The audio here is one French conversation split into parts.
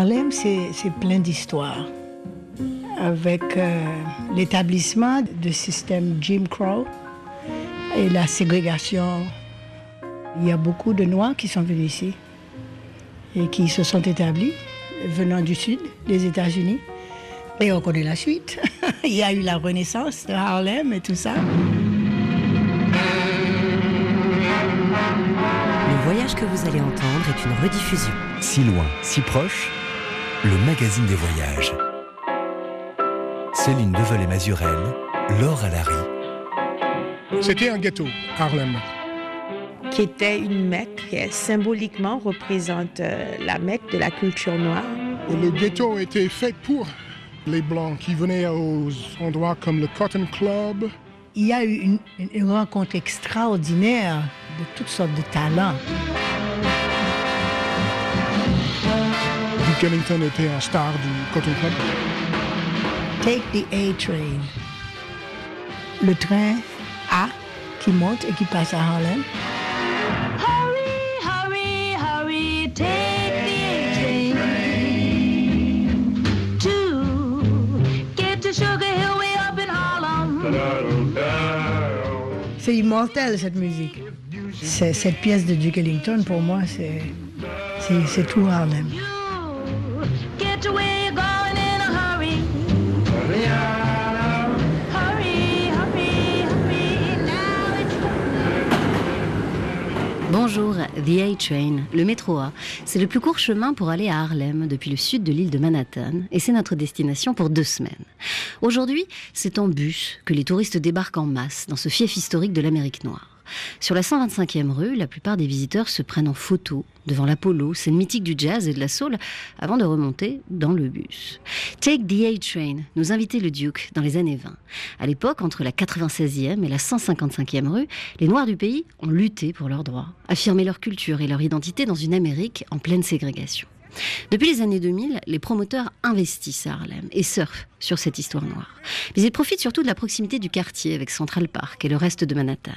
Harlem, c'est plein d'histoires. Avec euh, l'établissement du système Jim Crow et la ségrégation, il y a beaucoup de Noirs qui sont venus ici et qui se sont établis venant du sud des États-Unis. Et on connaît la suite. il y a eu la renaissance de Harlem et tout ça. Le voyage que vous allez entendre est une rediffusion. Si loin, si proche, le magazine des voyages. Céline Devel-et-Mazurel, Laure Alary. C'était un ghetto, Harlem. Qui était une Mecque, qui symboliquement représente euh, la Mecque de la culture noire. Le ghetto était fait pour les Blancs qui venaient aux endroits comme le Cotton Club. Il y a eu une, une rencontre extraordinaire de toutes sortes de talents. Duke Ellington était un star du Cotton Club. Take the A train. Le train A qui monte et qui passe à Harlem. Hurry, hurry, hurry, take the A train to get to Sugar Hill way up in Harlem. C'est immortel cette musique. Cette pièce de Duke Ellington, pour moi, c'est tout Harlem. Get to where you're going in a hurry. Hurry, hurry, hurry. Now it's Bonjour, The A-Train, le métro A. C'est le plus court chemin pour aller à Harlem depuis le sud de l'île de Manhattan et c'est notre destination pour deux semaines. Aujourd'hui, c'est en bus que les touristes débarquent en masse dans ce fief historique de l'Amérique noire. Sur la 125e rue, la plupart des visiteurs se prennent en photo devant l'Apollo, scène mythique du jazz et de la soul, avant de remonter dans le bus. Take the A-Train nous invitait le Duke dans les années 20. À l'époque, entre la 96e et la 155e rue, les Noirs du pays ont lutté pour leurs droits, affirmé leur culture et leur identité dans une Amérique en pleine ségrégation. Depuis les années 2000, les promoteurs investissent à Harlem et surfent sur cette histoire noire. Mais ils profitent surtout de la proximité du quartier avec Central Park et le reste de Manhattan.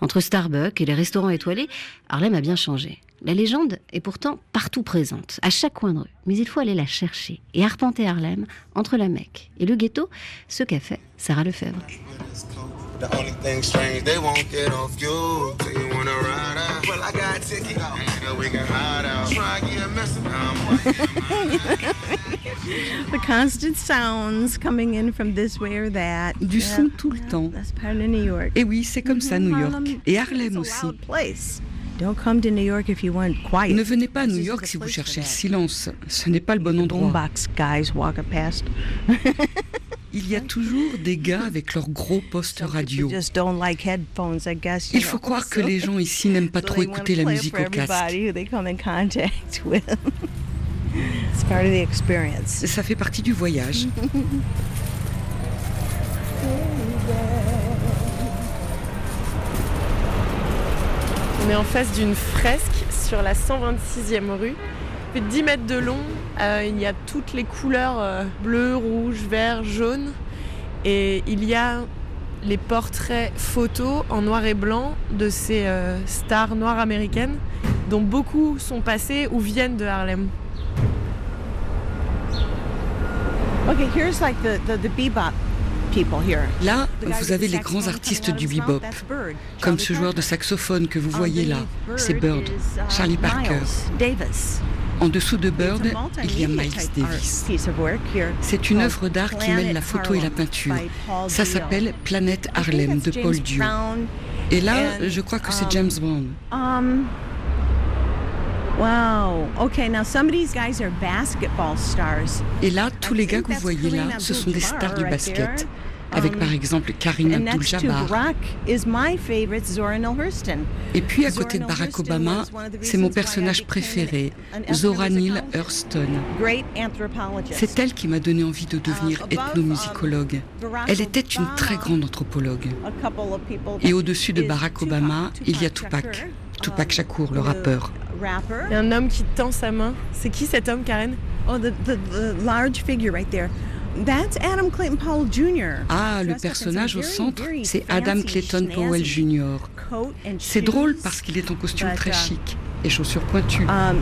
Entre Starbucks et les restaurants étoilés, Harlem a bien changé. La légende est pourtant partout présente, à chaque coin de rue. Mais il faut aller la chercher et arpenter Harlem entre la Mecque et le ghetto, ce qu'a fait Sarah Lefebvre. The only thing strange, they won't get off you. Do you wanna ride out? Well, I got ticket. Nigga, we can hide out. Try and get messy. the constant sounds coming in from this way or that. Du son tout le temps. That's part of New York. Et oui, c'est comme ça, New York. Harlem, Et Harlem aussi. place. Don't come to New York if you want quiet. Ne venez pas à New York si vous cherchez le silence. Ce n'est pas le bon endroit. Boombox guys walking past. Il y a toujours des gars avec leurs gros postes radio. Il faut croire que les gens ici n'aiment pas trop écouter la musique au casque. Ça fait partie du voyage. On est en face d'une fresque sur la 126e rue. Elle fait 10 mètres de long. Euh, il y a toutes les couleurs euh, bleu, rouge, vert, jaune. Et il y a les portraits photos en noir et blanc de ces euh, stars noires américaines dont beaucoup sont passées ou viennent de Harlem. Okay, here's like the, the, the bebop people here. Là, vous avez les grands artistes du bebop, comme ce joueur de saxophone que vous voyez là, c'est Bird, Charlie Parker. En dessous de Bird, il y a Miles Davis. C'est une œuvre d'art qui mêle la photo et la peinture. Ça s'appelle Planète Harlem de Paul Dieu. Et là, je crois que c'est James Brown. Um, basketball stars. Et là, tous les gars que vous voyez là, ce sont des stars du basket. Avec par exemple to Abdul-Jabbar. Barack is my favorite, Zora Neale Hurston. Et puis à côté de Barack Obama, c'est mon personnage préféré, Zora Neale Hurston. Great anthropologist. C'est elle qui m'a donné envie de devenir ethnomusicologue. Elle était une très grande anthropologue. Et au-dessus de Barack Obama, il y a Tupac. Tupac Shakur, le rappeur. rapper. Il y a un homme qui tend sa main. C'est qui cet homme, Karen? Oh, the, the, the large figure right there. That's Adam Clayton Powell Jr. Ah, le personnage au centre, c'est Adam Clayton Powell Jr. C'est drôle parce qu'il est en costume très chic et chaussures pointues. Um,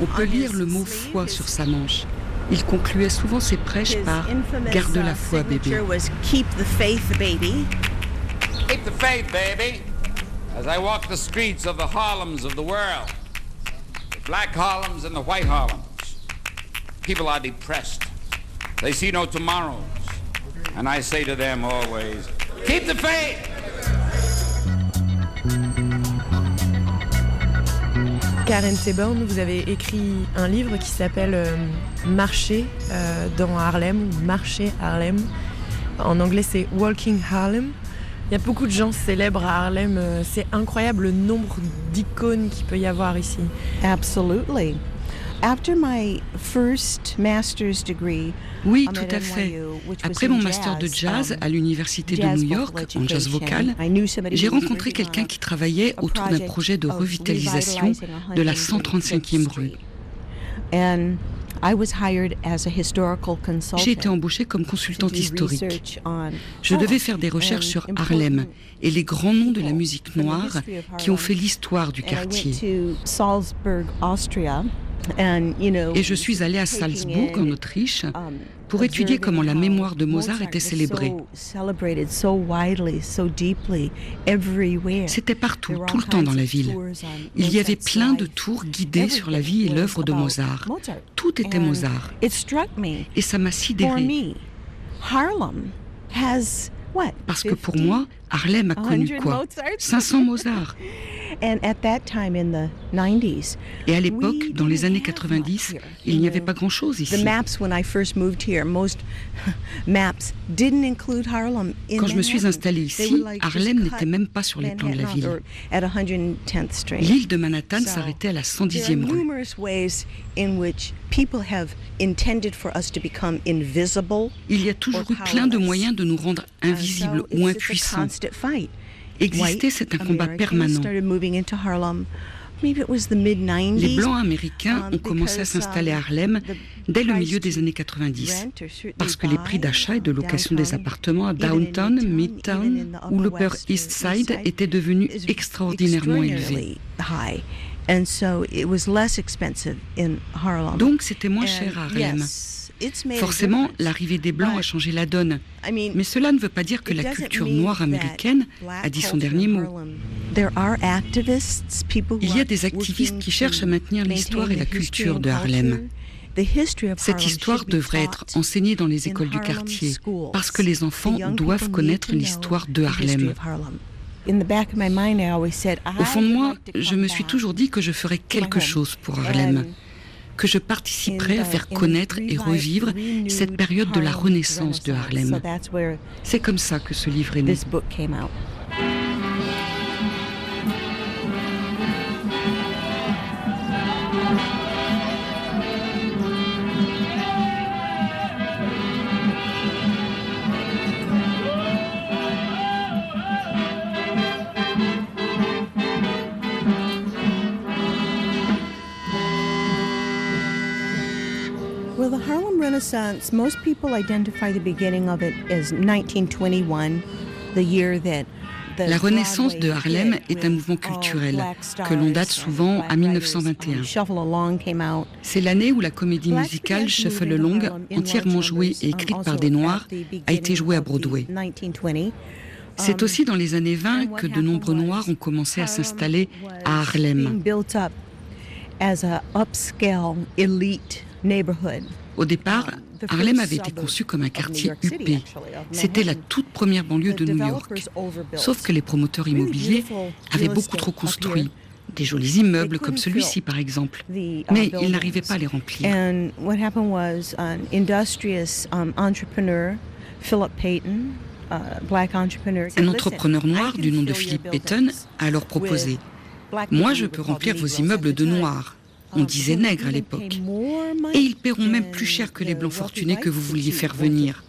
On peut lire le mot foi sur sa manche. Il concluait souvent ses prêches par Garde la foi, bébé. Keep the faith, baby. Keep the faith, baby. As I walk the streets of the Harlems of the world, the black Harlems and the white Harlems, people are depressed. They see no tomorrows. And I say to them always, keep the faith. Karen Seborn, vous avez écrit un livre qui s'appelle euh, Marcher euh, dans Harlem ou Marcher Harlem. En anglais, c'est Walking Harlem. Il y a beaucoup de gens célèbres à Harlem. Euh, c'est incroyable le nombre d'icônes qu'il peut y avoir ici. Absolutely. After my first master's degree, oui, tout à fait. Après mon master de jazz um, à l'université de New York en jazz vocal, j'ai rencontré quelqu'un qui travaillait autour d'un projet de revitalisation de la 135e rue. J'ai été embauchée comme consultante historique. Je devais faire des recherches sur Harlem et les grands noms de la musique noire qui ont fait l'histoire du quartier. Et je suis allée à Salzbourg, en Autriche, um, pour étudier comment la mémoire de Mozart était célébrée. C'était partout, tout le temps dans la ville. Il y avait plein de tours guidées sur la vie et l'œuvre de Mozart. Tout était Mozart. Et ça m'a sidéré. Parce que pour moi, Harlem a connu quoi? 500 Mozart. Et à l'époque, dans les années 90, il n'y avait pas grand-chose ici. Quand je me suis installée ici, Harlem n'était même pas sur les plans de la ville. L'île de Manhattan s'arrêtait à la 110e rue. Il y a toujours eu plein de moyens de nous rendre invisibles ou impuissants. Exister, c'est un combat permanent. Les Blancs américains um, ont commencé à s'installer à Harlem dès le milieu des années 90, parce que les prix d'achat et de location des appartements à Downtown, Midtown ou l'Upper East Side étaient devenus extraordinairement élevés. Donc c'était moins cher à Harlem. Forcément, l'arrivée des Blancs a changé la donne. Mais cela ne veut pas dire que la culture noire américaine a dit son dernier mot. Il y a des activistes qui cherchent à maintenir l'histoire et la culture de Harlem. Cette histoire devrait être enseignée dans les écoles du quartier parce que les enfants doivent connaître l'histoire de Harlem. Au fond de moi, je me suis toujours dit que je ferais quelque chose pour Harlem que je participerai à faire connaître et revivre cette période de la renaissance de Harlem. C'est comme ça que ce livre est né. Renaissance, most people identify the beginning of it as 1921, the year that La Renaissance de Harlem est un mouvement culturel que l'on date souvent à 1921. C'est l'année où la comédie musicale Shuffle Along, entièrement jouée et écrite par des Noirs, a été jouée à Broadway. C'est aussi dans les années 20 que de nombreux Noirs ont commencé à s'installer à Harlem. Au départ, Harlem avait été conçu comme un quartier huppé. C'était la toute première banlieue de New York. Sauf que les promoteurs immobiliers avaient beaucoup trop construit. Des jolis immeubles comme celui-ci, par exemple. Mais ils n'arrivaient pas à les remplir. Un entrepreneur noir du nom de Philip Payton a alors proposé Moi, je peux remplir vos immeubles de noirs. On disait nègres à l'époque. Et ils paieront même plus cher que les blancs fortunés que vous vouliez faire venir.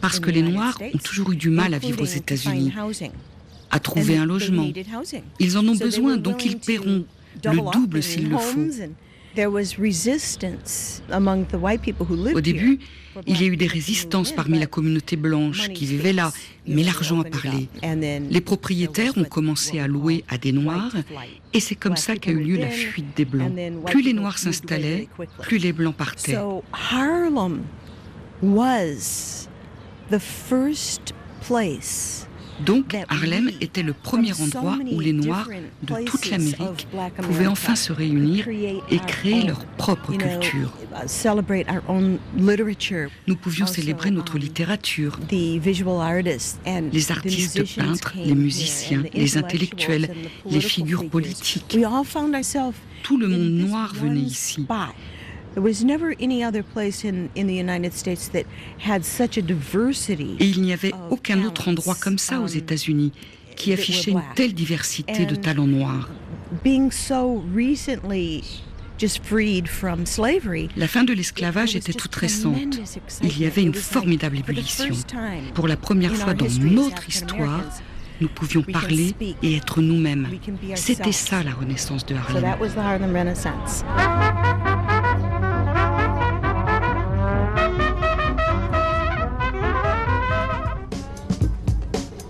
Parce que les Noirs ont toujours eu du mal à vivre aux États-Unis, à trouver un logement. Ils en ont besoin, donc ils paieront le double s'il le faut. Au début, il y a eu des résistances parmi la communauté blanche qui vivait là, mais l'argent a parlé. Les propriétaires ont commencé à louer à des Noirs et c'est comme ça qu'a eu lieu la fuite des Blancs. Plus les Noirs s'installaient, plus les Blancs partaient. Harlem was the first place donc Harlem était le premier endroit où les Noirs de toute l'Amérique pouvaient enfin se réunir et créer leur propre culture. Nous pouvions célébrer notre littérature, les artistes peintres, les musiciens, les intellectuels, les figures politiques. Tout le monde noir venait ici. Et il n'y avait aucun autre endroit comme ça aux um, États-Unis qui affichait une telle diversité de talents noirs. La fin de l'esclavage était toute récente. Il y avait une formidable ébullition. Pour la première fois dans notre histoire, nous pouvions parler et être nous-mêmes. C'était ça la renaissance de Harlem.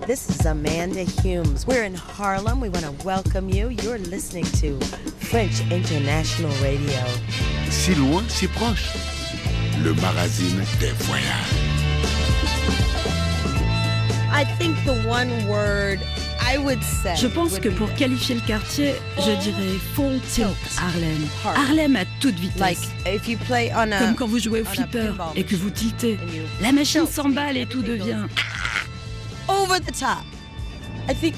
This is Amanda Humes. We're in Harlem. We want to welcome you. You're listening to French International Radio. Si loin, si proche. Le magazine des voyages. I think the one word I would say je pense que pour qualifier le quartier, je dirais full tilt Harlem. Harlem à toute vitesse. Like if you play on a, Comme quand vous jouez au flipper et que vous tiltez. La machine s'emballe et tout devient over the top. I think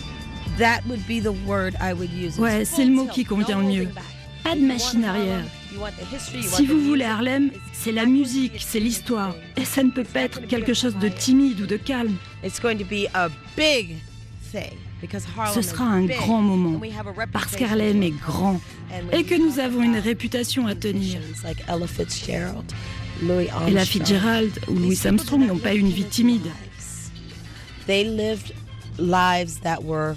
that would be the word I would use. Ouais, c'est le mot qui convient le mieux. Pas de machine arrière. Si vous voulez Harlem, c'est la musique, c'est l'histoire. Et ça ne peut pas être quelque chose de timide ou de calme. Ce sera un grand moment, parce qu'Harlem est grand et que nous avons une réputation à tenir. Et la Fitzgerald ou Louis Armstrong n'ont pas une vie timide. They lived lives that were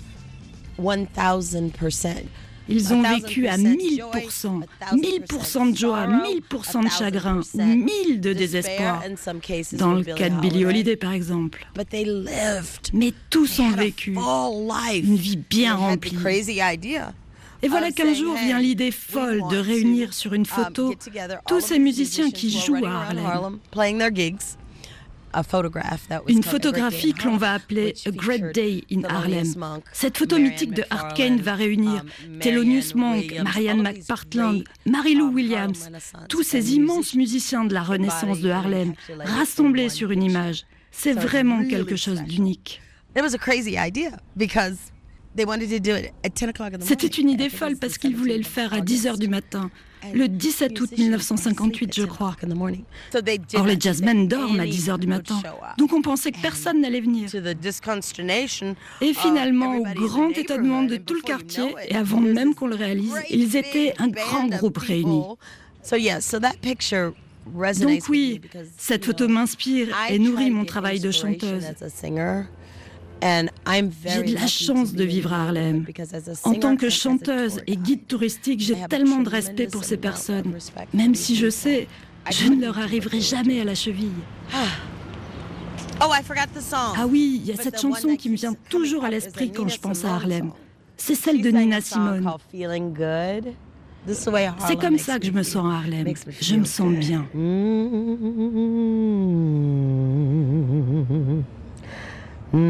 1000%. Ils ont vécu à 1000%, 1000% de joie, 1000% de chagrin, 1000 de désespoir. Dans le cas de Billie Holiday, par exemple. Mais tous ont vécu une vie bien remplie. Et voilà qu'un jour vient l'idée folle de réunir sur une photo tous ces musiciens qui jouent à Harlem. Une photographie que l'on va appeler A Great Day in Harlem. Cette photo mythique de Art Kane va réunir um, Thelonious Monk, Marianne McPartland, Mary-Lou Williams, tous ces immenses musiciens de la Renaissance de Harlem, rassemblés sur une image. C'est vraiment quelque chose d'unique. C'était une idée folle parce qu'ils voulaient le faire à 10 h du matin le 17 août 1958, je crois. Or, les jazzmen dorment à 10 heures du matin, donc on pensait que personne n'allait venir. Et finalement, au grand étonnement de tout le quartier, et avant même qu'on le réalise, ils étaient un grand groupe réuni. Donc oui, cette photo m'inspire et nourrit mon travail de chanteuse. J'ai de la chance de vivre à Harlem. En tant que chanteuse et guide touristique, j'ai tellement de respect pour ces personnes, même si je sais, je ne leur arriverai jamais à la cheville. Oh, ah oui, il y a cette chanson qui me vient toujours à l'esprit quand je pense à Harlem. C'est celle de Nina Simone. C'est comme ça que je me sens à Harlem. Je me sens bien. Birds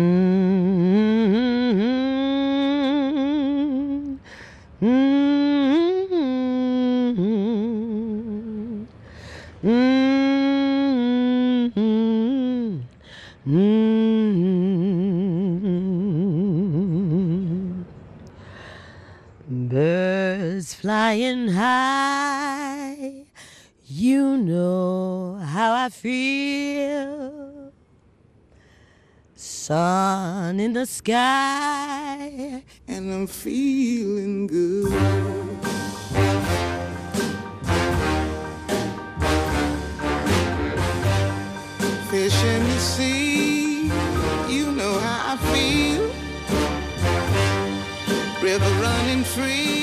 flying high, you know how I feel. Sun in the sky, and I'm feeling good. Fish in the sea, you know how I feel. River running free,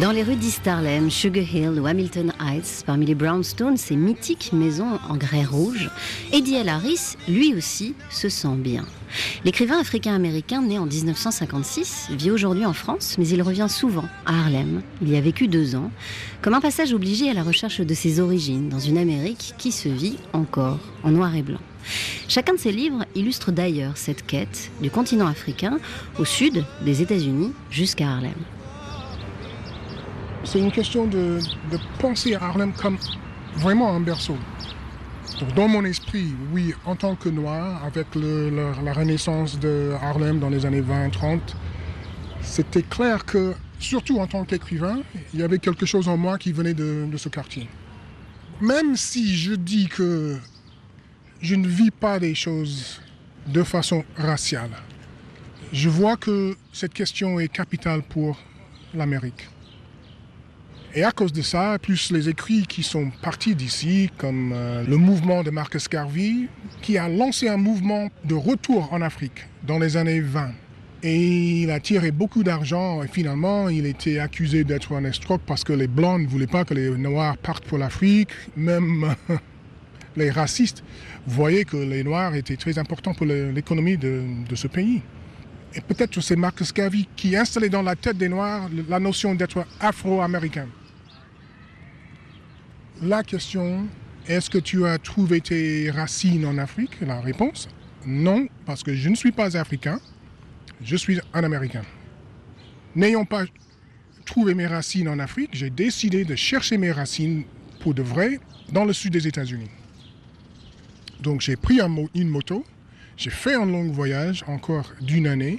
Dans les rues d'East Harlem, Sugar Hill ou Hamilton Heights, parmi les brownstones, ces mythiques maisons en grès rouge, Eddie L. Harris, lui aussi, se sent bien. L'écrivain africain-américain né en 1956 vit aujourd'hui en France, mais il revient souvent à Harlem. Il y a vécu deux ans, comme un passage obligé à la recherche de ses origines dans une Amérique qui se vit encore en noir et blanc. Chacun de ses livres illustre d'ailleurs cette quête du continent africain au sud des États-Unis jusqu'à Harlem. C'est une question de, penser à Harlem comme vraiment un berceau. Dans mon esprit, oui, en tant que noir, avec la renaissance de Harlem dans les années 20-30, c'était clair que, surtout en tant qu'écrivain, il y avait quelque chose en moi qui venait de, de ce quartier. Même si je dis que je ne vis pas les choses de façon raciale, je vois que cette question est capitale pour l'Amérique. Et à cause de ça, plus les écrits qui sont partis d'ici, comme euh, le mouvement de Marcus Garvey, qui a lancé un mouvement de retour en Afrique dans les années 20. Et il a tiré beaucoup d'argent et finalement il était accusé d'être un escroc parce que les Blancs ne voulaient pas que les Noirs partent pour l'Afrique. Même les racistes voyaient que les Noirs étaient très importants pour l'économie de, de ce pays. Et peut-être c'est Marcus Garvey qui installait dans la tête des Noirs la notion d'être afro-américain. La question, est-ce que tu as trouvé tes racines en Afrique? La réponse, non, parce que je ne suis pas africain, je suis un Américain. N'ayant pas trouvé mes racines en Afrique, j'ai décidé de chercher mes racines pour de vrai dans le sud des États-Unis. Donc j'ai pris une moto, j'ai fait un long voyage encore d'une année,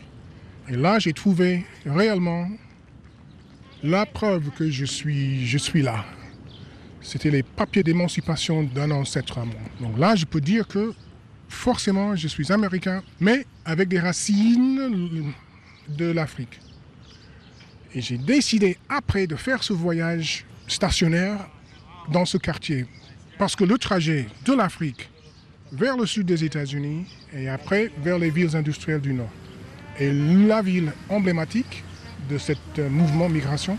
et là j'ai trouvé réellement la preuve que je suis là. C'était les papiers d'émancipation d'un ancêtre à moi. Donc là, je peux dire que forcément, je suis américain, mais avec des racines de l'Afrique. Et j'ai décidé après de faire ce voyage stationnaire dans ce quartier. Parce que le trajet de l'Afrique vers le sud des États-Unis et après vers les villes industrielles du Nord. Et la ville emblématique de ce mouvement migration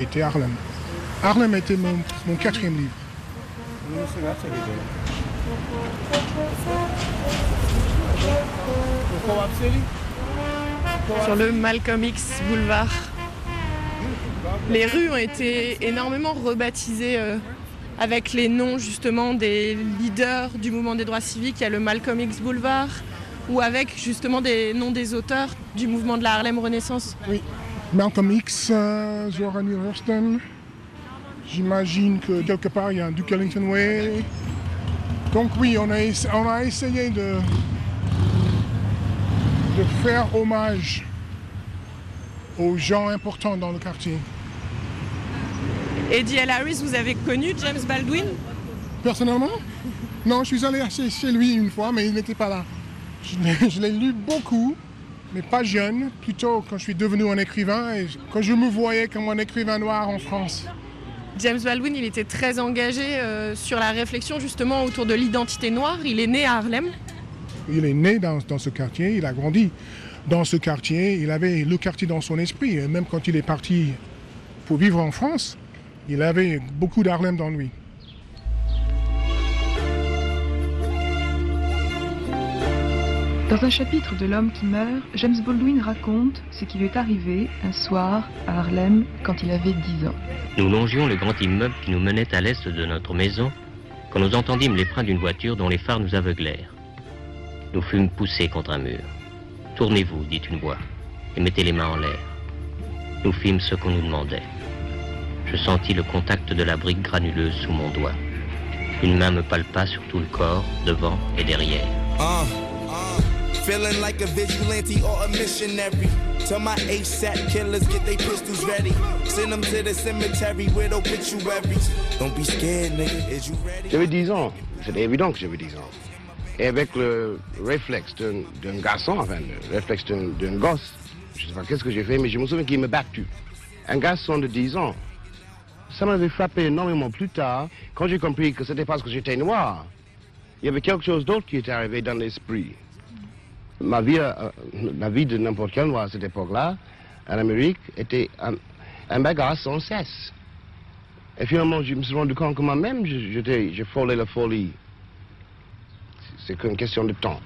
était Harlem. Harlem était mon, mon quatrième livre. sur le Malcolm X Boulevard. Les rues ont été énormément rebaptisées euh, avec les noms justement des leaders du mouvement des droits civiques. Il y a le Malcolm X Boulevard ou avec justement des noms des auteurs du mouvement de la Harlem Renaissance. Oui. Malcolm X, euh, Zora Neale Hurston. J'imagine que quelque part il y a un Duke Ellington Way. Donc oui, on a, essa- on a essayé de, de faire hommage aux gens importants dans le quartier. Eddie L. Harris, vous avez connu James Baldwin? Personnellement? Non, je suis allé chez, chez lui une fois, mais il n'était pas là. Je l'ai lu beaucoup, mais pas jeune, plutôt quand je suis devenu un écrivain et quand je me voyais comme un écrivain noir en France. James Baldwin, il était très engagé euh, sur la réflexion justement autour de l'identité noire. Il est né à Harlem. Il est né dans, ce quartier, il a grandi dans ce quartier, il avait le quartier dans son esprit. Même quand il est parti pour vivre en France, il avait beaucoup d'Harlem dans lui. Dans un chapitre de L'homme qui meurt, James Baldwin raconte ce qui lui est arrivé un soir à Harlem quand il avait 10 ans. Nous longions le grand immeuble qui nous menait à l'est de notre maison quand nous entendîmes les freins d'une voiture dont les phares nous aveuglèrent. Nous fûmes poussés contre un mur. Tournez-vous, dit une voix, et mettez les mains en l'air. Nous fîmes ce qu'on nous demandait. Je sentis le contact de la brique granuleuse sous mon doigt. Une main me palpa sur tout le corps, devant et derrière. Uh, feeling like a vigilante or a missionary. Tell my ASAP killers get their pistols ready. Send them to the cemetery with obituaries. Don't be scared, nigga. Is you ready? J'avais 10 ans. C'était évident que j'avais 10 ans. Et avec le réflexe d'un garçon, enfin, le réflexe d'un gosse, je ne sais pas qu'est-ce que j'ai fait, mais je me souviens qu'il m'a battu. Un garçon de 10 ans, ça m'avait frappé énormément plus tard, quand j'ai compris que c'était parce que j'étais noir. Il y avait quelque chose d'autre qui était arrivé dans l'esprit. Ma vie, euh, la vie de n'importe quel noir à cette époque-là, en Amérique, était un, un bagarre sans cesse. Et finalement, je me suis rendu compte que moi-même, j'ai frôlé la folie. C'est qu'une question de temps.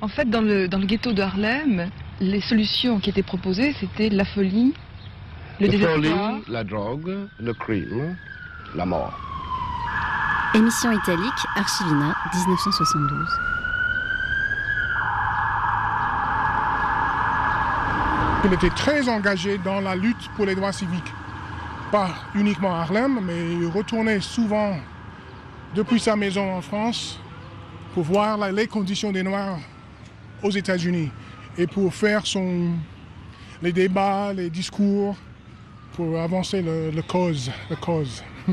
En fait, dans le, dans le ghetto de Harlem, les solutions qui étaient proposées, c'était la folie, le la désespoir. folie, la drogue, le crime, la mort. Émission italique, Archivina, 1972. Il était très engagé dans la lutte pour les droits civiques. Pas uniquement à Harlem, mais il retournait souvent depuis sa maison en France pour voir la- les conditions des Noirs aux États-Unis et pour faire son, les débats, les discours, pour avancer le, le cause. Le cause.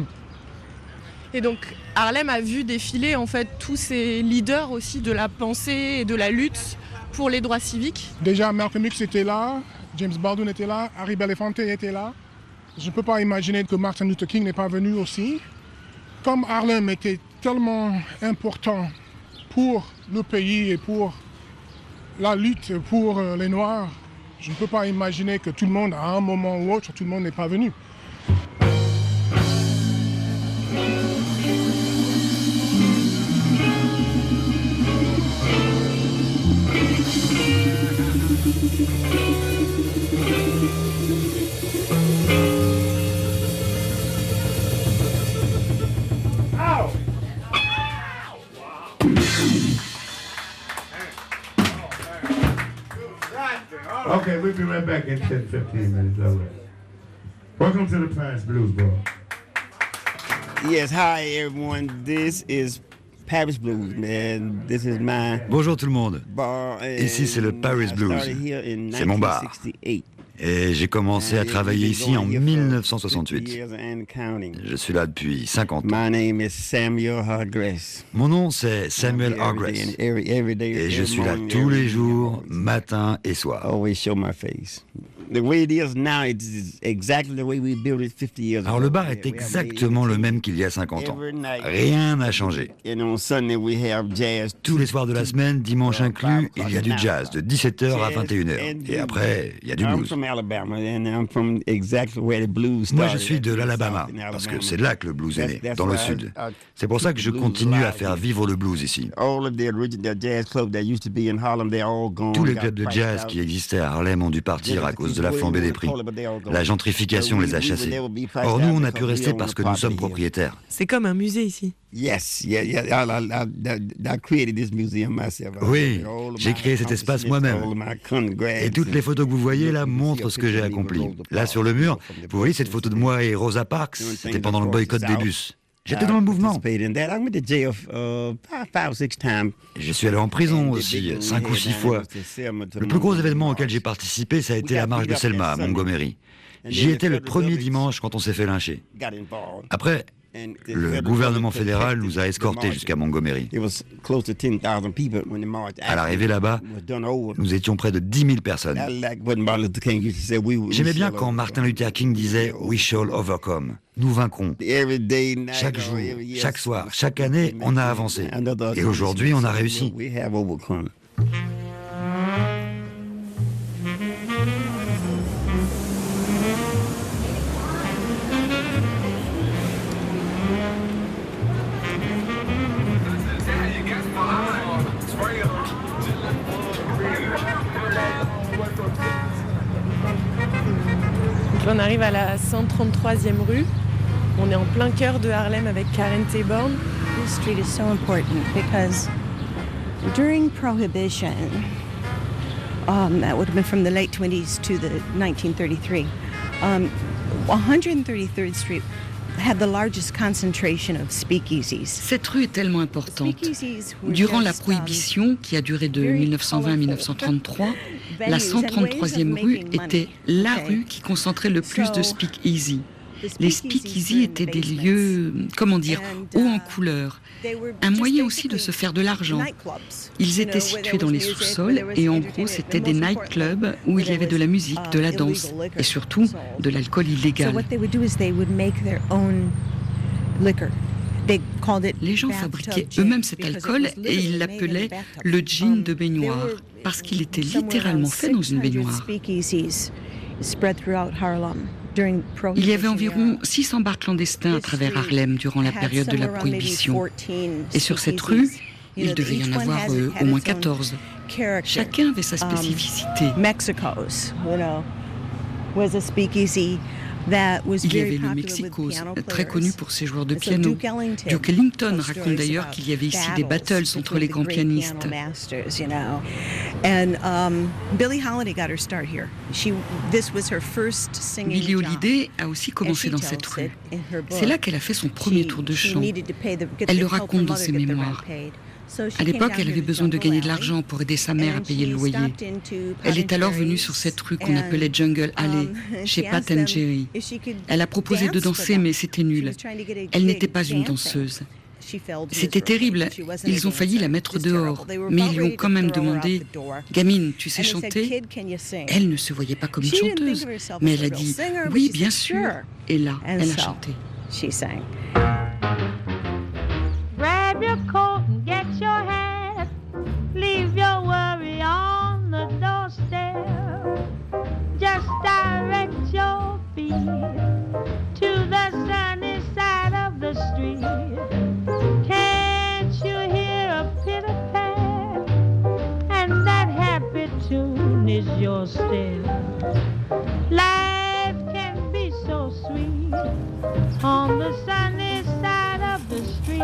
Et donc Harlem a vu défiler en fait tous ces leaders aussi de la pensée et de la lutte pour les droits civiques? Déjà, Malcolm X était là, James Baldwin était là, Harry Belafonte était là. Je ne peux pas imaginer que Martin Luther King n'est pas venu aussi. Comme Harlem était tellement important pour le pays et pour la lutte pour euh, les Noirs, je ne peux pas imaginer que tout le monde, à un moment ou autre, tout le monde n'est pas venu. Okay, we'll be right back in 10, 15 minutes. All right. Welcome to the Paris Blues Bar. Yes, hi everyone. This is Paris Blues, man. This is my Bonjour tout le monde. bar. Ici c'est le Paris Blues. here in C'est mon bar. 1968. Et j'ai commencé à travailler ici en 1968. Years and counting. Je suis là depuis 50 ans. My name is Samuel Hargress. Mon nom c'est Samuel Hargress. Et je suis là tous les jours, matin et soir. Always show my face. The way it is now, it's exactly the way we built it 50 years Alors ago. le bar est exactement le même qu'il y a 50 ans. Rien n'a changé. And on Sunday we have jazz. Tous les soirs de la semaine, dimanche inclus, il y a du jazz de 17h à 21h. Et après, il y a du blues. From Alabama, and I'm from exactly where the blues Moi, je suis de l'Alabama, parce que c'est là que le blues est né, dans le sud. C'est pour ça que je continue à faire vivre le blues ici. All of the original jazz clubs that used to be in Harlem, they're all gone. Tous les clubs de jazz qui existaient à Harlem ont dû partir à cause de la flambée des prix. La gentrification les a chassés. Or nous, on a pu rester parce que nous sommes propriétaires. C'est comme un musée ici. Yes, yeah, yeah. I, I, I, I created this museum myself. Oui, j'ai créé cet espace moi-même. Et toutes les photos que vous voyez là montrent ce que j'ai accompli. Là sur le mur, vous voyez cette photo de moi et Rosa Parks C'était pendant le boycott des bus. J'étais dans le mouvement. uh, Je suis allé en prison aussi, cinq ou six fois. Le plus gros événement auquel j'ai participé, ça a été la marche de Selma à Montgomery. J'y étais le premier dimanche quand on s'est fait lyncher. Après, le gouvernement fédéral nous a escortés jusqu'à Montgomery. À l'arrivée là-bas, nous étions près de 10 000 personnes. J'aimais bien quand Martin Luther King disait We shall overcome. Nous vaincrons. Chaque jour, chaque soir, chaque année, on a avancé. Et aujourd'hui, on a réussi. Arrive à la 133e rue. On est en plein cœur de Harlem avec Karen Taborn. This street is so important because during Prohibition, um, that would have been from the late 20s to the 1933, um, 133rd Street had the largest concentration of speakeasies. Cette rue est tellement importante. Durant la prohibition, qui a duré de 1920 à 1933, la 133e rue était la rue qui concentrait le plus de speak-easy. Les speakeasy étaient des lieux, comment dire, hauts en couleur, un moyen aussi de se faire de l'argent. Ils étaient situés dans les sous-sols et en gros c'était des nightclubs où il y avait de la musique, de la danse et surtout de l'alcool illégal. Les gens fabriquaient eux-mêmes cet alcool et ils l'appelaient le gin de baignoire parce qu'il était littéralement fait dans une baignoire. Il y avait environ 600 bars clandestins à travers Harlem durant la période de la prohibition. Et sur cette rue, il devait y en avoir euh, au moins 14. Chacun avait sa spécificité. Il y avait le Mexico, très connu pour ses joueurs de piano. Duke Ellington raconte d'ailleurs qu'il y avait ici des battles entre les grands pianistes. Billie Holiday a aussi commencé dans cette rue. C'est là qu'elle a fait son premier tour de chant. Elle le raconte dans ses mémoires. À l'époque, elle avait besoin de gagner de l'argent pour aider sa mère à payer le loyer. Elle est alors venue sur cette rue qu'on appelait Jungle Alley, um, chez Pat and Jerry. Elle a proposé de danser, mais c'était nul. Elle n'était pas une danseuse. C'était terrible. Ils ont failli la mettre dehors, mais ils lui ont quand même demandé Gamine, tu sais chanter Elle ne se voyait pas comme une chanteuse, mais elle a dit Oui, bien sûr. Et là, elle a chanté. Your hat. Leave your worry on the doorstep. Just direct your feet to the sunny side of the street. Can't you hear a pitter pat? And that happy tune is your step. Be so sweet on the sunny side of the street.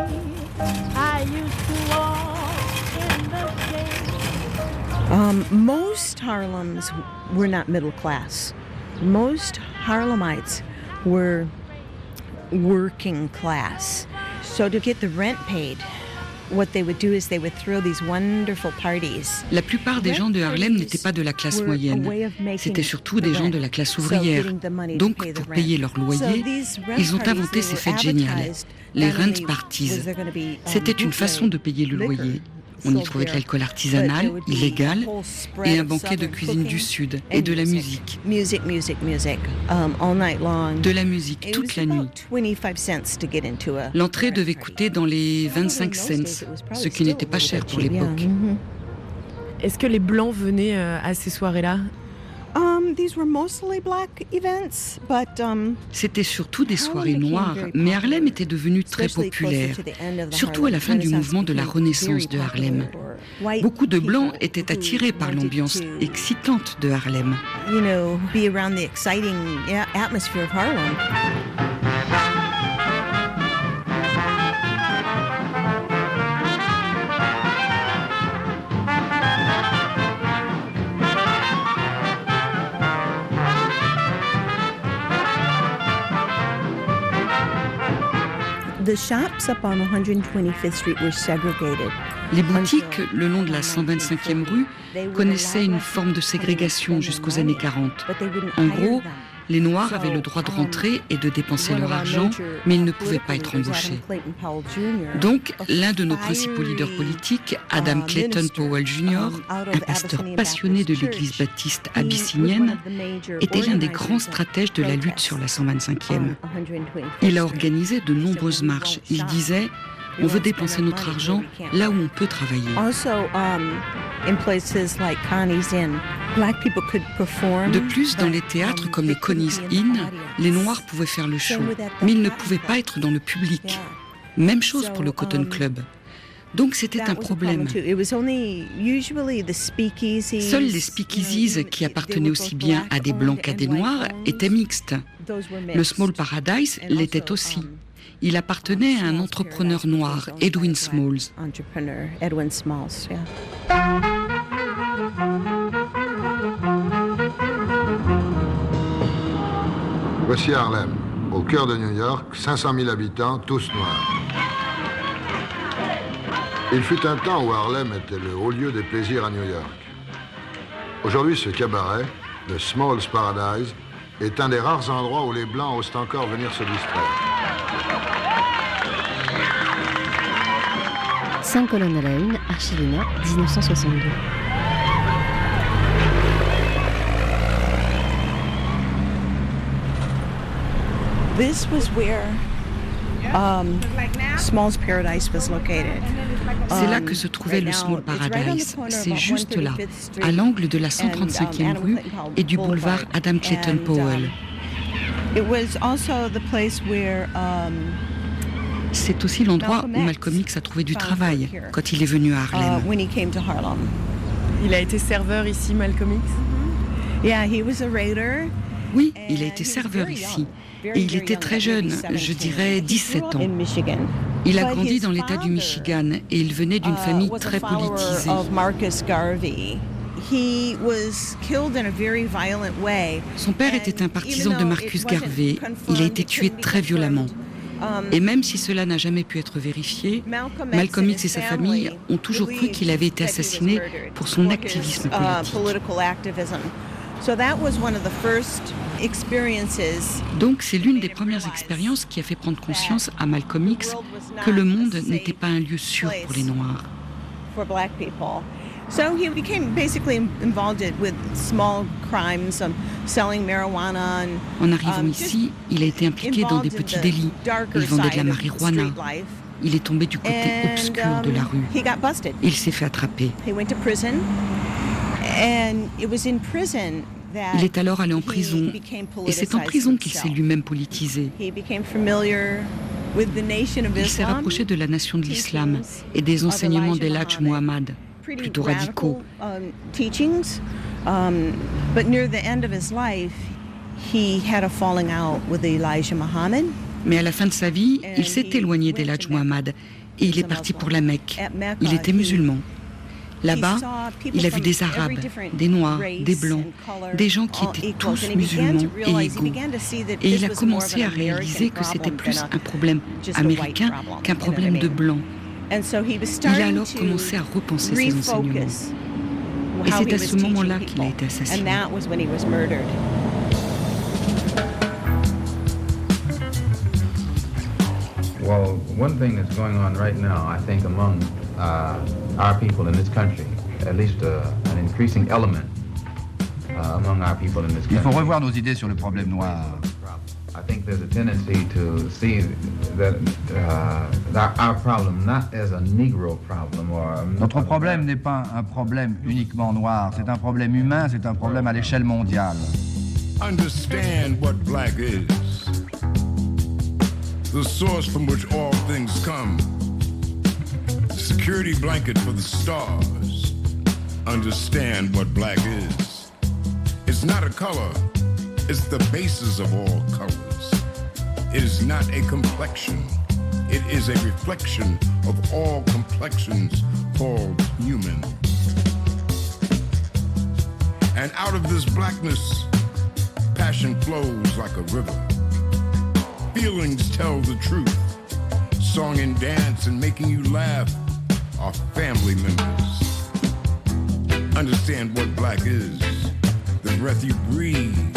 Um, most Harlems were not middle class. Most Harlemites were working class. So to get the rent paid, La plupart des gens de Harlem n'étaient pas de la classe moyenne. C'était surtout des gens de la classe ouvrière. Donc, pour payer leur loyer, ils ont inventé ces fêtes géniales, les rent parties. C'était une façon de payer le loyer. On y trouvait de l'alcool artisanal, illégal, et un banquet de cuisine du Sud, et de la musique. Um, de la musique toute la nuit. L'entrée devait coûter dans les 25 cents, ce qui n'était pas cher pour l'époque. Est-ce que les Blancs venaient euh, à ces soirées-là? C'était surtout des soirées noires, mais Harlem était devenu très populaire, surtout à la fin du mouvement de la Renaissance de Harlem. Beaucoup de Blancs étaient attirés par l'ambiance excitante de Harlem. Les boutiques le long de la 125e rue connaissaient une forme de ségrégation jusqu'aux années 40. En gros, les Noirs avaient le droit de rentrer et de dépenser leur argent, mais ils ne pouvaient pas être embauchés. Donc, l'un de nos principaux leaders politiques, Adam Clayton Powell Jr., un pasteur passionné de l'église baptiste abyssinienne, était l'un des grands stratèges de la lutte sur la 125e. Il a organisé de nombreuses marches. Il disait on veut dépenser notre argent là où on peut travailler. De plus, dans les théâtres comme le Connie's Inn, les Noirs pouvaient faire le show, mais ils ne pouvaient pas être dans le public. Même chose pour le Cotton Club. Donc c'était un problème. Seuls les speakeasies, qui appartenaient aussi bien à des blancs qu'à des noirs, étaient mixtes. Le Small Paradise l'était aussi. Il appartenait à un entrepreneur noir, Edwin Smalls. Voici Harlem, au cœur de New York, 500 000 habitants, tous noirs. Il fut un temps où Harlem était le haut lieu des plaisirs à New York. Aujourd'hui, ce cabaret, le Smalls Paradise, est un des rares endroits où les Blancs osent encore venir se distraire. 5 colonnes à la une, Archivina, 1962. This was where um, Small's Paradise was located. C'est là que se trouvait le Small Paradise. C'est juste là, à l'angle de la 135e rue et du boulevard Adam Clayton Powell. C'est aussi l'endroit où Malcolm X a trouvé du travail quand il est venu à Harlem. Il a été serveur ici, Malcolm X? Oui, il a été serveur ici. Et il était très jeune, je dirais 17 ans. Il a grandi dans l'État du Michigan et il venait d'une famille très politisée. Son père était un partisan de Marcus Garvey. Il a été tué très violemment. Et même si cela n'a jamais pu être vérifié, Malcolm X et sa famille ont toujours cru qu'il avait été assassiné pour son activisme politique. Donc c'est l'une des premières expériences qui a fait prendre conscience à Malcolm X que le monde n'était pas un lieu sûr pour les Noirs. En arrivant um, ici, il a été impliqué dans des petits délits. Il vendait de la marijuana. Il est tombé du côté obscur de la um, rue. Il s'est fait attraper. Il est alors allé en prison et c'est en prison qu'il s'est lui-même politisé. Il s'est rapproché de la nation de l'islam et des enseignements d'Elhaj Muhammad, plutôt radicaux. Mais à la fin de sa vie, il s'est éloigné d'Elhaj Muhammad et il est parti pour la Mecque. Il était musulman. Là-bas, il a vu des Arabes, des Noirs, des Blancs, des gens qui étaait tous musulmans et égaux. Et il a commencé à réaliser que c'était plus un problème américain qu'un problème de Blancs. Il a alors commencé à repenser ses enseignements. Et c'est à ce moment-là qu'il a été assassiné. Well, one thing that's going on right now, I think, among uh, our people in this country, at least uh, an increasing element uh, among our people in this country. Il faut revoir nos idées sur le problème noir. I think there's a tendency to see that, uh, that our problem not as a Negro problem or Notre problème n'est pas un problème uniquement noir, c'est un problème humain, c'est un problème à l'échelle mondiale. Understand what black is. The source from which all things come. Security blanket for the stars. Understand what black is. It's not a color, it's the basis of all colors. It is not a complexion, it is a reflection of all complexions called human. And out of this blackness, passion flows like a river. Feelings tell the truth. Song and dance and making you laugh are family members. Understand what black is. The breath you breathe,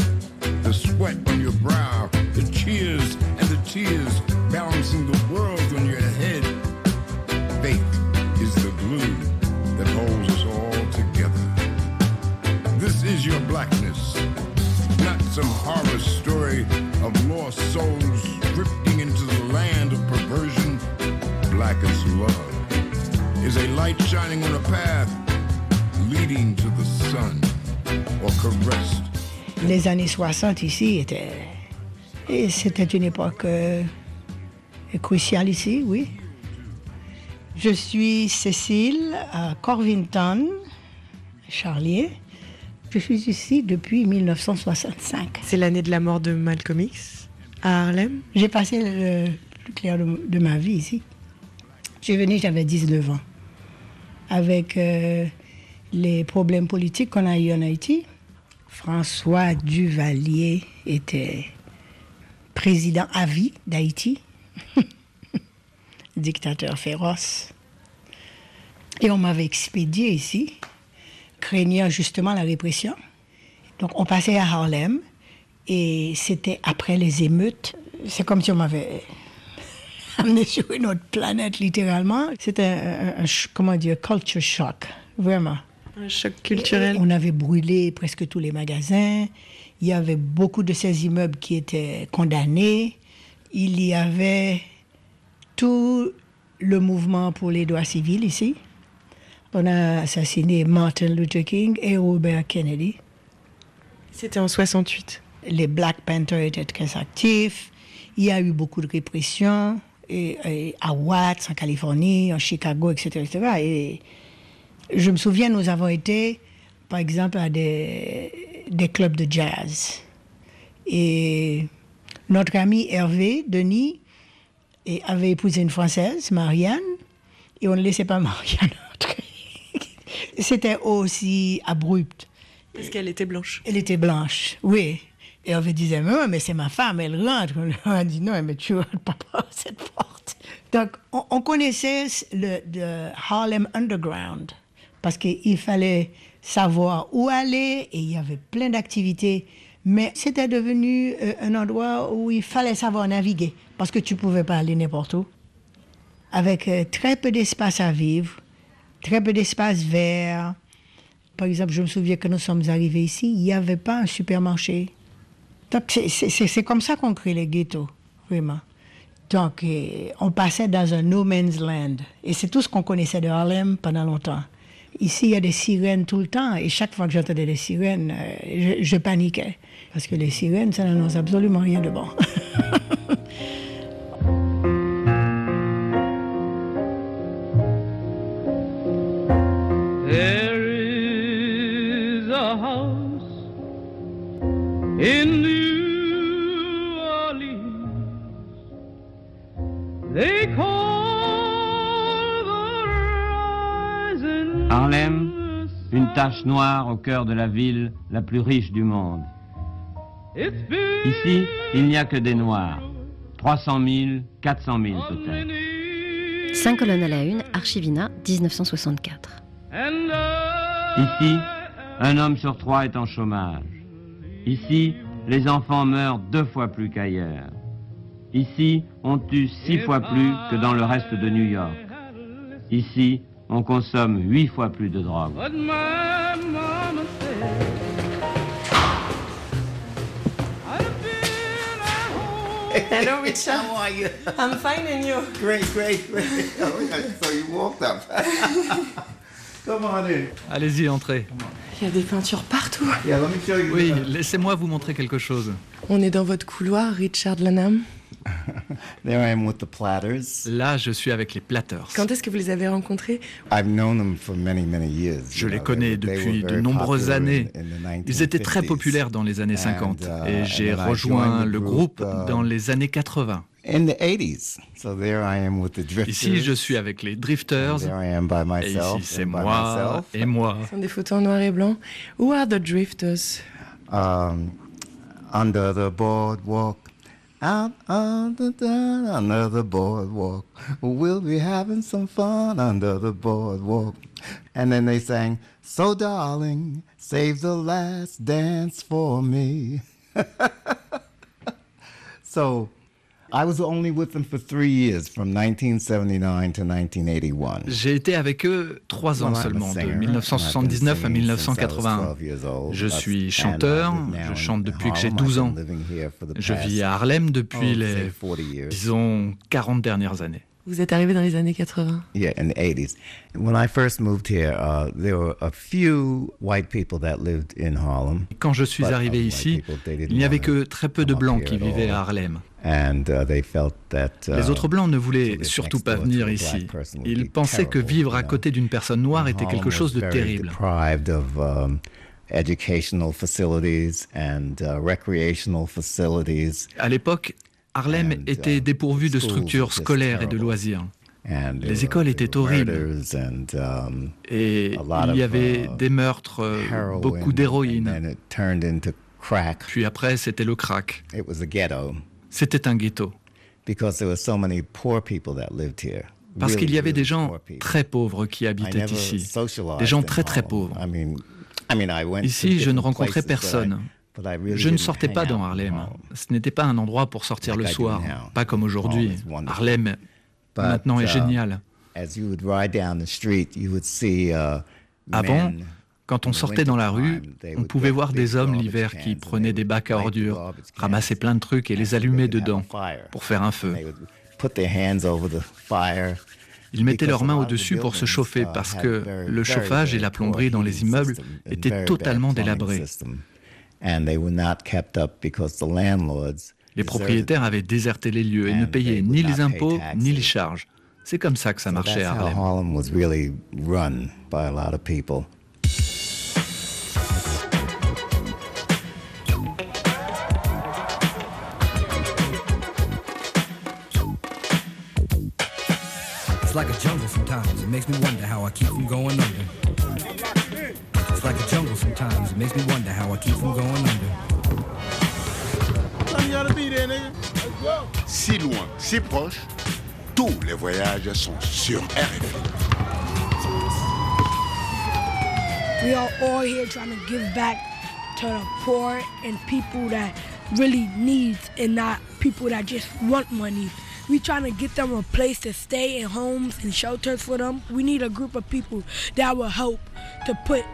the sweat on your brow, the cheers and the tears balancing the world on your head. Faith is the glue that holds us all together. This is your blackness, not some horror story of lost souls drifting into the land of perversion. Black is love is a light shining on a path leading to the sun or caressed. Les années 60 ici étaient. et C'était une époque euh, cruciale ici, oui. Je suis Cécile à Corvington, Charlier. Je suis ici depuis 1965. C'est l'année de la mort de Malcolm X à Harlem? J'ai passé le plus clair de, de ma vie ici. Je suis venue, j'avais 19 ans. Avec euh, les problèmes politiques qu'on a eu en Haïti, François Duvalier était président à vie d'Haïti, dictateur féroce. Et on m'avait expédié ici, craignant justement la répression. Donc on passait à Harlem Et c'était après les émeutes. C'est comme si on m'avait amené sur une autre planète, littéralement. C'était un, un, comment dire, culture shock, vraiment. Un choc culturel. On avait brûlé presque tous les magasins. Il y avait beaucoup de ces immeubles qui étaient condamnés. Il y avait tout le mouvement pour les droits civils ici. On a assassiné Martin Luther King et Robert Kennedy. C'était en 68. Les Black Panthers étaient très actifs. Il y a eu beaucoup de répression et, à Watts, en Californie, en Chicago, etc., etc. Et je me souviens, nous avons été, par exemple, à des, des clubs de jazz. Et notre ami Hervé, Denis, et avait épousé une Française, Marianne, et on ne laissait pas Marianne entrer. C'était aussi abrupt. Parce qu'elle était blanche. Elle était blanche, oui. Hervé disait, mais, mais c'est ma femme, elle rentre. On a dit, non, mais tu rentres pas par cette porte. Donc, on, connaissait le, le, Harlem Underground parce qu'il fallait savoir où aller et il y avait plein d'activités. Mais c'était devenu euh, un endroit où il fallait savoir naviguer parce que tu pouvais pas aller n'importe où. Avec euh, très peu d'espace à vivre, très peu d'espace vert. Par exemple, je me souviens que nous sommes arrivés ici, il n'y avait pas un supermarché. Donc, c'est comme ça qu'on crée les ghettos, vraiment. Donc, euh, on passait dans un no man's land. Et c'est tout ce qu'on connaissait de Harlem pendant longtemps. Ici, il y a des sirènes tout le temps. Et chaque fois que j'entendais des sirènes, euh, je, je, paniquais. Parce que les sirènes, ça n'annonce absolument rien de bon. tache noire au cœur de la ville la plus riche du monde. Ici, il n'y a que des noirs. 300 000, 400 000 peut-être. 5 colonnes à la une, Archivina, 1964. Ici, un homme sur trois est en chômage. Ici, les enfants meurent deux fois plus qu'ailleurs. Ici, on tue six fois plus que dans le reste de New York. Ici, on consomme huit fois plus de drogue. Hello, Richard. How are you? I'm fine, and you? Great, great, great. Oh, so you walked up. Come on in. Allez-y, entrez. Il y a des peintures partout. Yeah, let me show you oui, laissez-moi vous montrer quelque chose. On est dans votre couloir, Richard Lanham. There I am with the Platters. Là, je suis avec les Platters. Quand est-ce que vous les avez rencontrés? I've known them for many, many years. Je les connais depuis de nombreuses années. Ils étaient très populaires dans les années 50 uh, et j'ai rejoint le groupe uh, dans les années 80. In the 80s. So there I am with the drifters. Ici, je suis avec les Drifters. there I am by myself, et ici, c'est moi et moi. Ce sont des photos en noir et blanc. Who are the Drifters? Um, Under the boardwalk, out on the, down under the boardwalk. We'll be having some fun under the boardwalk. And then they sang, So darling, save the last dance for me. so I was only with them for three years, from 1979 to 1981. J'ai été avec eux trois ans seulement, de 1979 à 1981. Je suis chanteur, je chante depuis que j'ai 12 ans. Je vis à Harlem depuis les, disons, 40 dernières années. Vous êtes arrivé dans les années 80. Yeah, in the 80s. When I first moved here, uh, there were a few white people that lived in Harlem. Quand je suis arrivé ici, il n'y avait que très peu de blancs qui vivaient à Harlem. And, uh, they felt that, uh, Les autres blancs ne voulaient surtout pas venir ici. Ils pensaient que vivre à côté d'une personne noire était quelque chose de terrible. Um, educational facilities and uh, recreational facilities. À l'époque, Harlem était dépourvu de structures scolaires et de loisirs. Les écoles étaient horribles. Um, et il y avait des meurtres, euh, beaucoup d'héroïne. Puis après, c'était le crack. C'était un ghetto. Parce qu'il y avait des gens très pauvres qui habitaient ici. Des gens très très pauvres. Ici, je ne rencontrais personne. Je ne sortais pas dans Harlem. Ce n'était pas un endroit pour sortir le soir, pas comme aujourd'hui. Harlem, maintenant, est génial. Avant, quand on sortait dans la rue, on pouvait voir des hommes l'hiver qui prenaient des bacs à ordures, ramassaient plein de trucs et les allumaient dedans pour faire un feu. Ils mettaient leurs mains au-dessus pour se chauffer parce que le chauffage et la plomberie dans les immeubles étaient totalement délabrés. Les propriétaires avaient déserté les lieux et ne payaient ni les impôts ni les charges. C'est comme ça que ça marchait à Harlem. It's like a jungle sometimes. It makes me wonder how I keep from going under. It's like a jungle sometimes. It makes me wonder how I keep from going under. Si loin, si proche, tous les voyages sont sur RFI. We are all here trying to give back to the poor and people that really need and not people that just want money. We trying to get them a place to stay in homes and shelters for them. We need a group of people that will help to put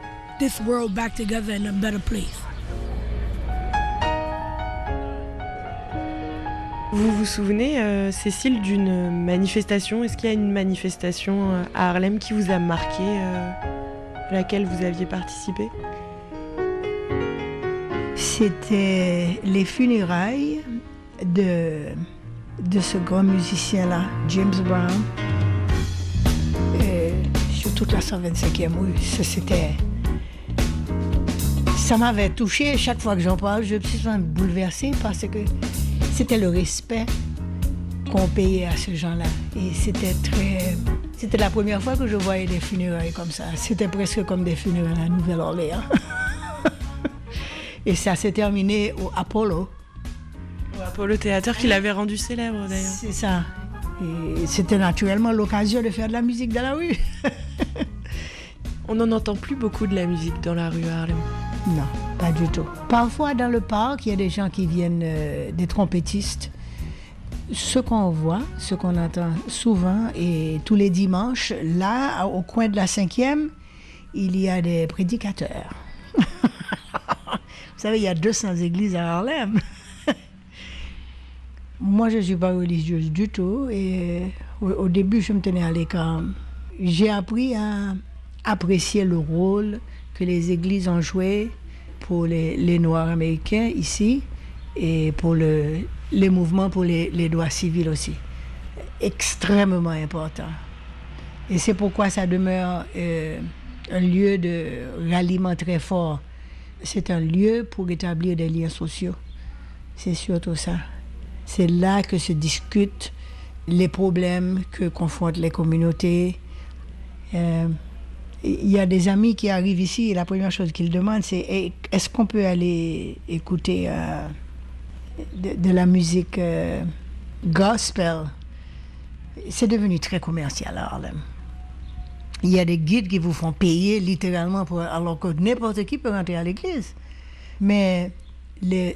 this world back together in a better place. Vous vous souvenez, euh, Cécile, d'une manifestation? Est-ce qu'il y a une manifestation euh, à Harlem qui vous a marqué, euh, à laquelle vous aviez participé? C'était les funérailles de de ce grand musicien-là, James Brown. Sur toute la 125e rue. Ça m'avait touché chaque fois que j'en parle, je me suis bouleversée parce que c'était le respect qu'on payait à ces gens-là. Et c'était très. C'était la première fois que je voyais des funérailles comme ça. C'était presque comme des funérailles à Nouvelle-Orléans. Et ça s'est terminé au Apollo. Pour le théâtre qui l'avait rendu célèbre d'ailleurs. C'est ça. Et c'était naturellement l'occasion de faire de la musique dans la rue. On n'en entend plus beaucoup de la musique dans la rue à Harlem. Non, pas du tout. Parfois dans le parc, il y a des gens qui viennent, euh, des trompettistes. Ce qu'on voit, ce qu'on entend souvent, et tous les dimanches, là, au coin de la cinquième, il y a des prédicateurs. Vous savez, il y a 200 églises à Harlem. Moi, je ne suis pas religieuse du tout. Et au, début, je me tenais à l'écart. J'ai appris à apprécier le rôle que les églises ont joué pour les, Noirs américains ici et pour le, les mouvements pour les, droits civils aussi. Extrêmement important. Et c'est pourquoi ça demeure euh, un lieu de ralliement très fort. C'est un lieu pour établir des liens sociaux. C'est surtout ça. C'est là que se discutent les problèmes que confrontent les communautés. Euh, il y a des amis qui arrivent ici et la première chose qu'ils demandent, c'est est-ce qu'on peut aller écouter euh, de, la musique euh, gospel? C'est devenu très commercial à Harlem. Il y a des guides qui vous font payer littéralement pour, alors que n'importe qui peut rentrer à l'église. Mais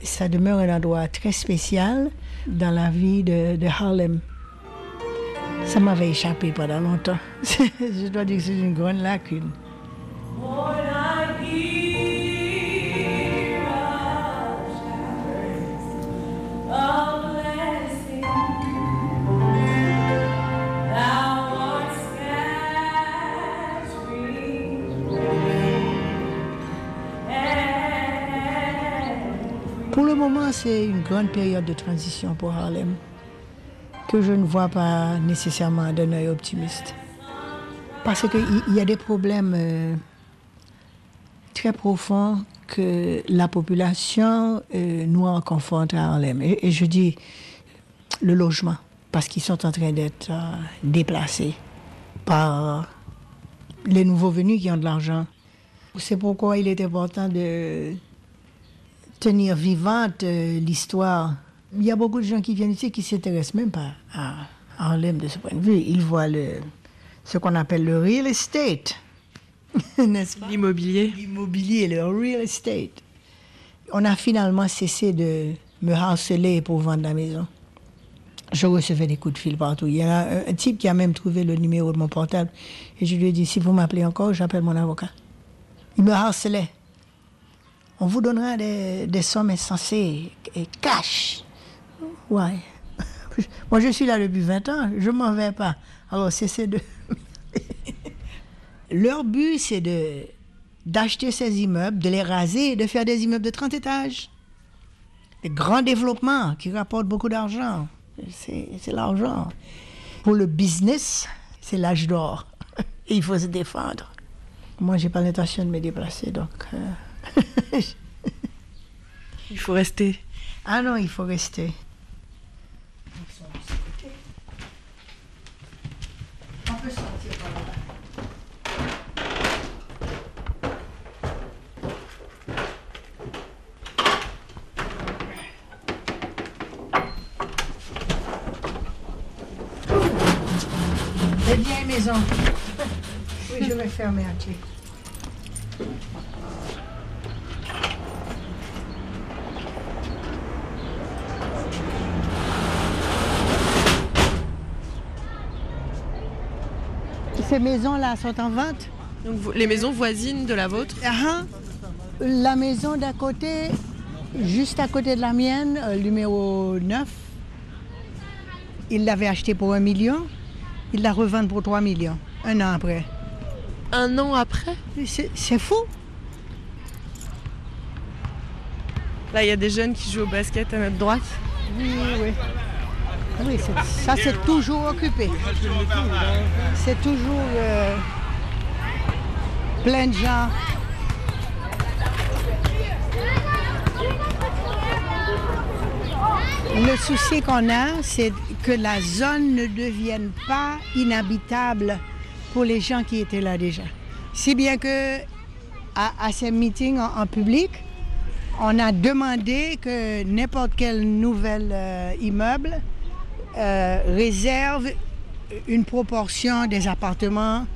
ça demeure un endroit très spécial dans la vie de, Harlem. Ça m'avait échappé pendant longtemps. Je dois dire que c'est une grande lacune. Pour le moment, c'est une grande période de transition pour Harlem que je ne vois pas nécessairement d'un œil optimiste. Parce qu'il y a des problèmes euh, très profonds que la population euh, noire confronte à Harlem. Et, je dis le logement, parce qu'ils sont en train d'être euh, déplacés par les nouveaux venus qui ont de l'argent. C'est pourquoi il est important de tenir vivante euh, l'histoire. Il y a beaucoup de gens qui viennent ici qui ne s'intéressent même pas à Harlem de ce point de vue. Ils voient le, ce qu'on appelle le real estate, n'est-ce pas? L'immobilier. L'immobilier, le real estate. On a finalement cessé de me harceler pour vendre la maison. Je recevais des coups de fil partout. Il y a un, type qui a même trouvé le numéro de mon portable. Et je lui ai dit, si vous m'appelez encore, j'appelle mon avocat. Il me harcelait. On vous donnera des, sommes insensées et cash. Ouais. Moi, je suis là depuis 20 ans, je m'en vais pas. Alors, c'est de... Leur but, c'est de d'acheter ces immeubles, de les raser de faire des immeubles de 30 étages. Des grands développements qui rapportent beaucoup d'argent. C'est l'argent. Pour le business, c'est l'âge d'or. Il faut se défendre. Moi, j'ai pas l'intention de me déplacer, donc... Euh, il faut rester. Ah non, il faut rester. On peut sortir par là. Les vieilles maisons. Oui, je vais fermer à clé. Ces maisons-là sont en vente. Donc vous- les maisons voisines de la vôtre Ah, La maison d'à côté, juste à côté de la mienne, euh, numéro 9, il l'avait acheté pour un million. Il la revend pour 3 millions, un an après. Un an après? C'est fou. Là, il y a des jeunes qui jouent au basket à notre droite. Oui, oui. Oui, c'est- ça c'est toujours occupé. C'est toujours euh, plein de gens. Le souci qu'on a, c'est que la zone ne devienne pas inhabitable pour les gens qui étaient là déjà. Si bien que à, ces meetings en, en public, on a demandé que n'importe quel nouvel euh, immeuble euh, réserve une proportion des appartements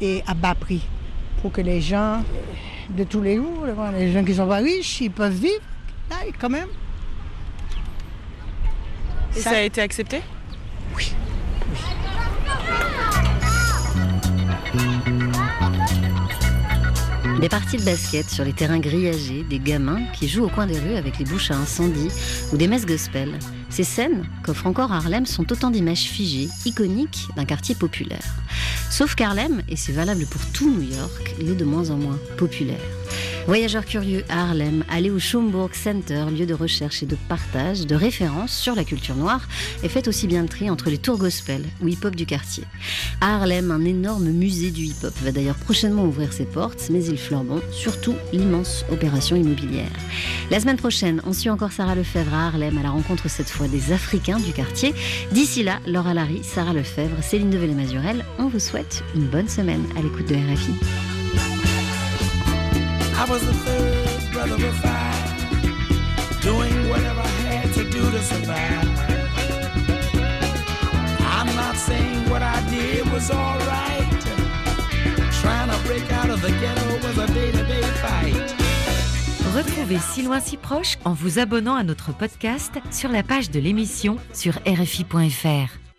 et à bas prix pour que les gens de tous les jours, les gens qui sont pas riches, ils peuvent vivre là quand même. Et ça, a été accepté? Des parties de basket sur les terrains grillagés, des gamins qui jouent au coin des rues avec les bouches à incendie ou des messes gospel. Ces scènes qu'offre encore Harlem sont autant d'images figées, iconiques d'un quartier populaire. Sauf qu'Harlem, et c'est valable pour tout New York, il est de moins en moins populaire. Voyageurs curieux à Harlem, allez au Schomburg Center, lieu de recherche et de partage, de référence sur la culture noire, et faites aussi bien le tri entre les tours gospel ou hip-hop du quartier. À Harlem, un énorme musée du hip-hop va d'ailleurs prochainement ouvrir ses portes, mais il fleure bon, surtout l'immense opération immobilière. La semaine prochaine, on suit encore Sarah Lefebvre à Harlem à la rencontre cette fois des Africains du quartier. D'ici là, Laura Larry, Sarah Lefebvre, Céline Develay-Mazurel, on vous souhaite une bonne semaine à l'écoute de RFI. I was the third brother of five, doing whatever I had to do to survive. I'm not saying what I did was alright. Trying to break out of the ghetto was a day-to-day fight. Retrouvez Si loin si proche en vous abonnant à notre podcast sur la page de l'émission sur rfi.fr.